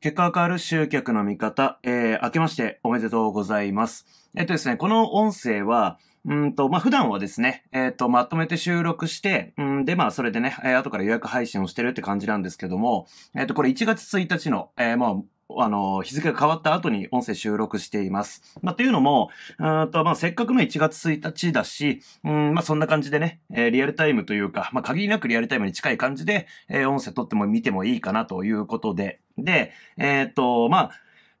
結果が変わる集客の見方、えー、明けましておめでとうございます。えっとですね、この音声は、うんと、まあ、普段はですね、えっ、と、まとめて収録して、うんで、まあ、それでね、えー、後から予約配信をしてるって感じなんですけども、えっ、と、これ1月1日の、えー、まあ、あの、日付が変わった後に音声収録しています。まあ、というのも、うんと、まあ、せっかくの1月1日だし、うん、まあ、そんな感じでね、えー、リアルタイムというか、まあ、限りなくリアルタイムに近い感じで、えー、音声撮っても見てもいいかなということで、で、えっ、と、まあ、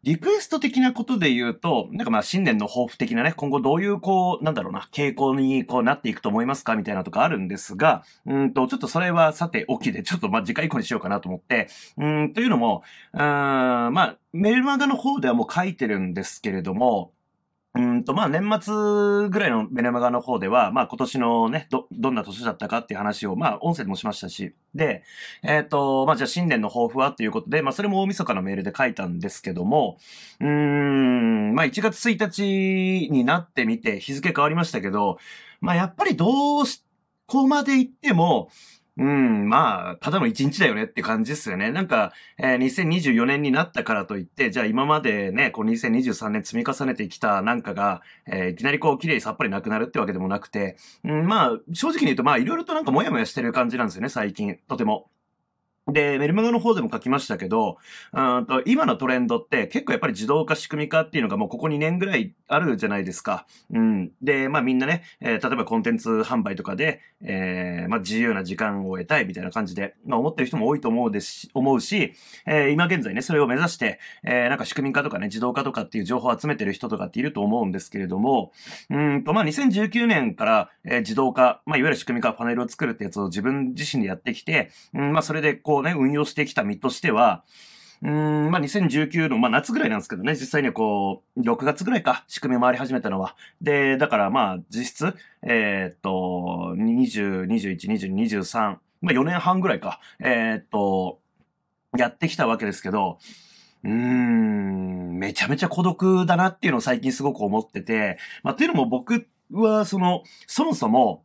リクエスト的なことで言うと、なんかまあ新年の抱負的なね、今後どういうこう、なんだろうな、傾向にこうなっていくと思いますかみたいなとかあるんですが、うんと、ちょっとそれはさておきで、ちょっとまあ次回以降にしようかなと思って、うんというのも、うん、まあメルマガの方ではもう書いてるんですけれども、うんと、まあ、年末ぐらいのメネマガの方では、まあ、今年のね、ど、どんな年だったかっていう話を、まあ、音声でもしましたし、で、えっ、ー、と、まあ、じゃあ新年の抱負はっていうことで、まあ、それも大晦日のメールで書いたんですけども、うーん、まあ、1月1日になってみて、日付変わりましたけど、まあ、やっぱりどうし、ここまで行っても、うん、まあ、ただの一日だよねって感じですよね。なんか、えー、2024年になったからといって、じゃあ今までね、こう2023年積み重ねてきたなんかが、えー、いきなりこう綺麗さっぱりなくなるってわけでもなくて、うん、まあ、正直に言うとまあ、いろいろとなんかモヤモヤしてる感じなんですよね、最近。とても。で、メルマガの方でも書きましたけど、うんと今のトレンドって結構やっぱり自動化仕組み化っていうのがもうここ2年ぐらいあるじゃないですか。うん。で、まあみんなね、えー、例えばコンテンツ販売とかで、えー、まあ自由な時間を得たいみたいな感じで、まあ思ってる人も多いと思うですし思うし、えー、今現在ね、それを目指して、えー、なんか仕組み化とかね、自動化とかっていう情報を集めてる人とかっていると思うんですけれども、うんと、まあ2019年から、えー、自動化、まあいわゆる仕組み化パネルを作るってやつを自分自身でやってきて、うん、まあそれでこうね、運用してきた身としては、うん、まあ、2019の、まあ、夏ぐらいなんですけどね、実際にこう、6月ぐらいか、仕組み回り始めたのは。で、だからまあ、実質、えー、っと、20、21、22、23、まあ、4年半ぐらいか、えー、っと、やってきたわけですけど、うーん、めちゃめちゃ孤独だなっていうのを最近すごく思ってて、まあ、っていうのも僕は、その、そもそも、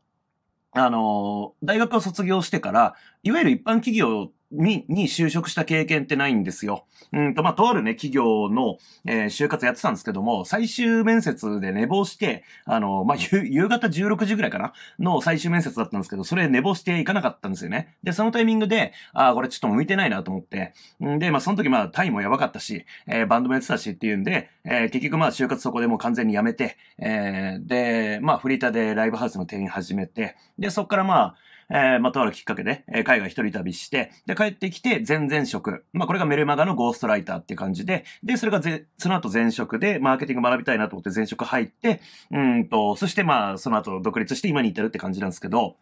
あの、大学を卒業してから、いわゆる一般企業に、に就職した経験ってないんですよ。うんと、まあ、とあるね、企業の、えー、就活やってたんですけども、最終面接で寝坊して、あの、まあ、夕方16時ぐらいかな？の最終面接だったんですけど、それ寝坊していかなかったんですよね。で、そのタイミングで、ああ、これちょっと向いてないなと思って、んで、まあ、その時まあ、タイもやばかったし、えー、バンドもやってたしっていうんで、えー、結局まあ、就活そこでもう完全にやめて、えー、で、まあ、フリーターでライブハウスの店員始めて、で、そっからまあ、えー、まあ、とあるきっかけで、えー、海外一人旅して、で、帰ってきて、全然職。まあ、これがメルマガのゴーストライターって感じで、で、それがぜ、その後前職で、マーケティング学びたいなと思って前職入って、うんと、そしてまあ、その後独立して今に至るって感じなんですけど、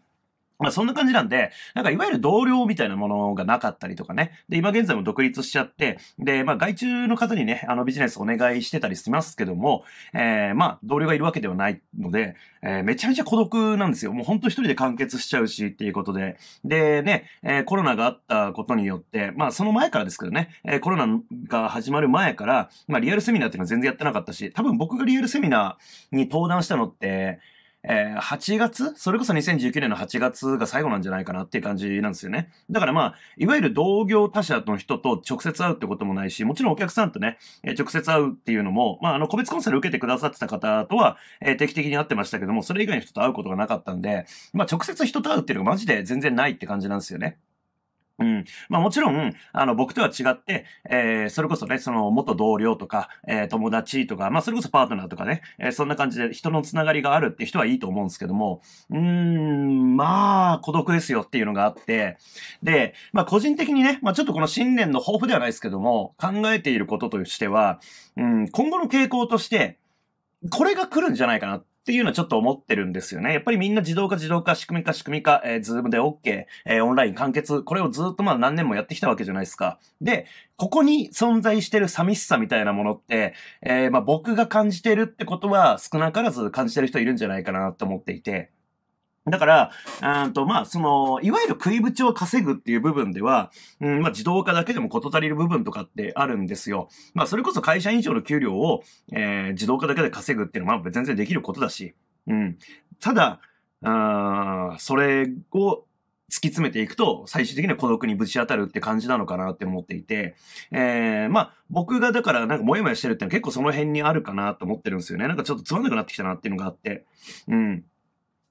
まあそんな感じなんで、なんかいわゆる同僚みたいなものがなかったりとかね。で、今現在も独立しちゃって、で、まあ外注の方にね、あのビジネスお願いしてたりしますけども、えー、まあ同僚がいるわけではないので、えー、めちゃめちゃ孤独なんですよ。もうほんと一人で完結しちゃうしっていうことで。で、ね、えー、コロナがあったことによって、まあその前からですけどね、えー、コロナが始まる前から、まあリアルセミナーっていうのは全然やってなかったし、多分僕がリアルセミナーに登壇したのって、えー、8月？それこそ2019年の8月が最後なんじゃないかなっていう感じなんですよね。だからまあ、いわゆる同業他社の人と直接会うってこともないし、もちろんお客さんとね、えー、直接会うっていうのも、まあ、あの、個別コンサル受けてくださってた方とは、えー、定期的に会ってましたけども、それ以外の人と会うことがなかったんで、まあ、直接人と会うっていうのがマジで全然ないって感じなんですよね。うん。まあもちろん、あの、僕とは違って、えー、それこそね、その、元同僚とか、えー、友達とか、まあそれこそパートナーとかね、えー、そんな感じで人のつながりがあるって人はいいと思うんですけども、うーん、まあ、孤独ですよっていうのがあって、で、まあ個人的にね、まあちょっとこの新年の抱負ではないですけども、考えていることとしては、うん、今後の傾向として、これが来るんじゃないかなっっていうのはちょっと思ってるんですよね。やっぱりみんな自動化自動化仕組み化仕組み化、えー、ズームで OK、えー、オンライン完結、これをずっとまあ何年もやってきたわけじゃないですか。で、ここに存在してる寂しさみたいなものって、えー、まあ僕が感じてるってことは少なからず感じてる人いるんじゃないかなと思っていて、だから、うんと、まあ、その、いわゆる食い口を稼ぐっていう部分では、うん、まあ、自動化だけでも事足りる部分とかってあるんですよ。まあ、それこそ会社員以上の給料を、えー、自動化だけで稼ぐっていうのは、まあ、全然できることだし、うん。ただ、あそれを突き詰めていくと、最終的には孤独にぶち当たるって感じなのかなって思っていて、えー、まあ、僕がだからなんかモヤモヤしてるってのは結構その辺にあるかなと思ってるんですよね。なんかちょっとつまんなくなってきたなっていうのがあって。うん。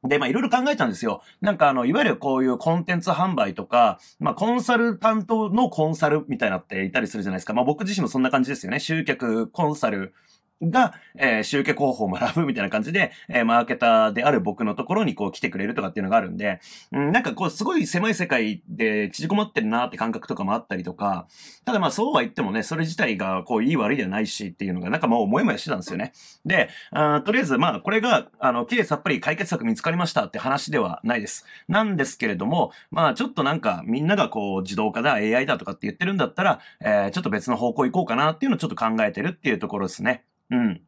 で、まあいろいろ考えたんですよ。なんかあの、いわゆるこういうコンテンツ販売とか、まあコンサル担当のコンサルみたいなっていたりするじゃないですか。まあ僕自身もそんな感じですよね。集客、コンサル、が、えー、集客方法を学ぶみたいな感じで、えー、マーケターである僕のところにこう来てくれるとかっていうのがあるんで、うん、なんかこうすごい狭い世界で縮こまってるなって感覚とかもあったりとか、ただまあそうは言ってもね、それ自体がこういい悪いではないしっていうのがなんかもう思いもやしてたんですよね。で、あとりあえずまあこれが、あの、綺麗さっぱり解決策見つかりましたって話ではないです。なんですけれども、まあちょっとなんかみんながこう自動化だ、AI だとかって言ってるんだったら、えー、ちょっと別の方向行こうかなっていうのをちょっと考えてるっていうところですね。うん。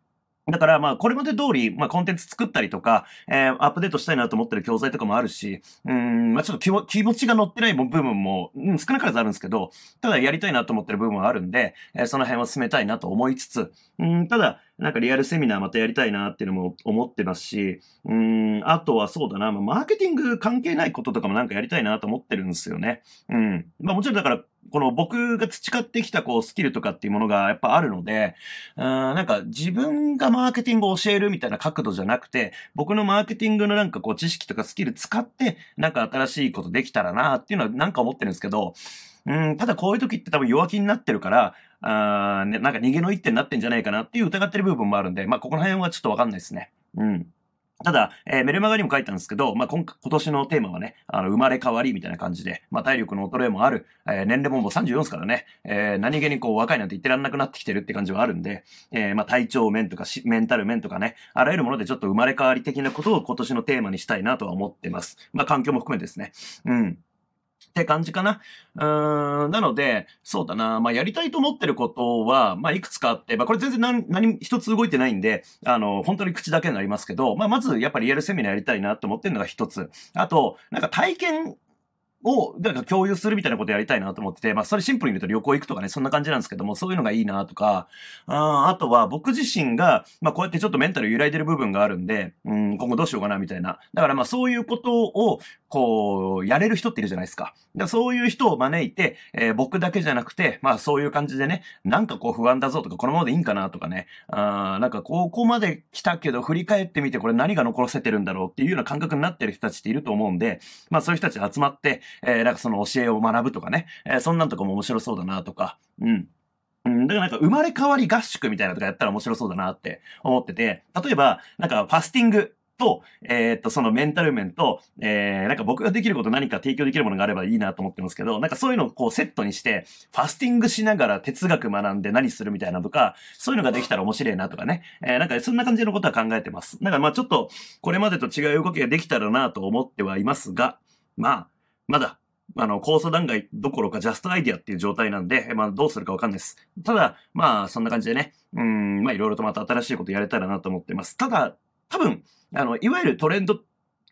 だから、まあ、これまで通り、まあ、コンテンツ作ったりとか、えー、アップデートしたいなと思ってる教材とかもあるし、うん、まあ、ちょっと気持ちが乗ってない部分も、うん、少なからずあるんですけど、ただやりたいなと思ってる部分はあるんで、えー、その辺は進めたいなと思いつつ、うん、ただ、なんかリアルセミナーまたやりたいなっていうのも思ってますし、うん、あとはそうだな、まあ、マーケティング関係ないこととかもなんかやりたいなと思ってるんですよね。うん。まあもちろんだから、この僕が培ってきたこうスキルとかっていうものがやっぱあるので、うん、なんか自分がマーケティングを教えるみたいな角度じゃなくて、僕のマーケティングのなんかこう知識とかスキル使って、なんか新しいことできたらなっていうのはなんか思ってるんですけど、うん、ただこういう時って多分弱気になってるから、あね、なんか逃げの一手になってんじゃないかなっていう疑ってる部分もあるんで、まあここら辺はちょっとわかんないですね。うん。ただ、えー、メルマガにも書いたんですけど、まあ、今、今年のテーマはね、あの、生まれ変わりみたいな感じで、まあ、体力の衰えもある、えー、年齢ももう34ですからね、えー、何気にこう、若いなんて言ってらんなくなってきてるって感じはあるんで、えー、まあ、体調面とかメンタル面とかね、あらゆるものでちょっと生まれ変わり的なことを今年のテーマにしたいなとは思ってます。まあ、環境も含めてですね。うん。って感じかな。うん、なので、そうだな。まあ、やりたいと思ってることは、まあ、いくつかあって、まあ、これ全然何、何一つ動いてないんで、あの、本当に口だけになりますけど、まあ、まず、やっぱりリアルセミナーやりたいなって思ってるのが一つ。あと、なんか体験を、なんか共有するみたいなことやりたいなと思ってて、まあそれシンプルに言うと旅行行くとかね、そんな感じなんですけども、そういうのがいいなとか、ああとは僕自身が、まあこうやってちょっとメンタル揺らいでる部分があるんで、うん、今後どうしようかなみたいな。だからまあそういうことを、こう、やれる人っているじゃないですか。だそういう人を招いて、えー、僕だけじゃなくて、まあそういう感じでね、なんかこう不安だぞとか、このままでいいんかなとかね、あなんかここまで来たけど振り返ってみてこれ何が残せてるんだろうっていうような感覚になってる人たちっていると思うんで、まあそういう人たち集まって、えー、なんかその教えを学ぶとかね、えー、そんなんとかも面白そうだなとか、うん。うん、だからなんか生まれ変わり合宿みたいなとかやったら面白そうだなって思ってて、例えば、なんかファスティングと、えー、っと、そのメンタル面と、えー、なんか僕ができること何か提供できるものがあればいいなと思ってますけど、なんかそういうのをこうセットにして、ファスティングしながら哲学学んで何するみたいなとか、そういうのができたら面白いなとかね。えー、なんかそんな感じのことは考えてます。だからまあちょっと、これまでと違う動きができたらなと思ってはいますが、まあ、まだ、あの、構想段階どころかジャストアイディアっていう状態なんで、まあどうするかわかんないです。ただ、まあそんな感じでね、うん、まあいろいろとまた新しいことやれたらなと思ってます。ただ、多分、あの、いわゆるトレンド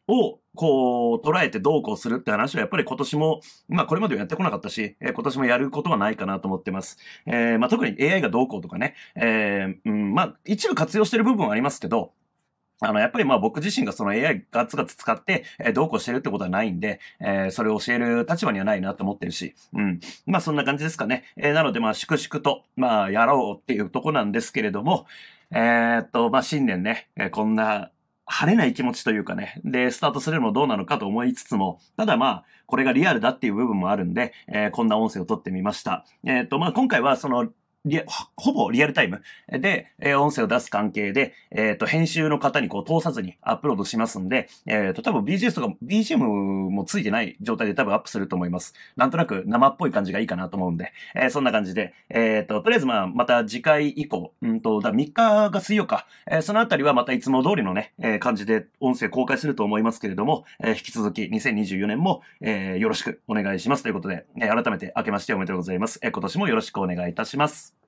を、こう、捉えてどうこうするって話はやっぱり今年も、まあこれまではやってこなかったし、えー、今年もやることはないかなと思ってます。えー、まあ特に AI がどうこうとかね、えー、うん、まあ一部活用してる部分はありますけど、あの、やっぱりまあ僕自身がその AI ガツガツ使って、えー、どうこうしてるってことはないんで、えー、それを教える立場にはないなと思ってるし、うん。まあそんな感じですかね。えー、なのでまあ粛々と、まあやろうっていうとこなんですけれども、えー、っと、まあ、新年ね、え、こんな、晴れない気持ちというかね、で、スタートするのもどうなのかと思いつつも、ただまあ、これがリアルだっていう部分もあるんで、えー、こんな音声を撮ってみました。えっ、と、まあ、今回はその、ほぼリアルタイムで、えー、音声を出す関係で、えっ、ー、と、編集の方にこう通さずにアップロードしますんで、えっ、ー、と、多分 BGS とか BGM もついてない状態で多分アップすると思います。なんとなく生っぽい感じがいいかなと思うんで、えー、そんな感じで、えっ、と、とりあえずまあ、また次回以降、うんと、だ3日が水曜か、え、そのあたりはまたいつも通りのね、え、感じで音声公開すると思いますけれども、え、引き続き2024年も、え、よろしくお願いしますということで、え、改めて明けましておめでとうございます。え、今年もよろしくお願いいたします。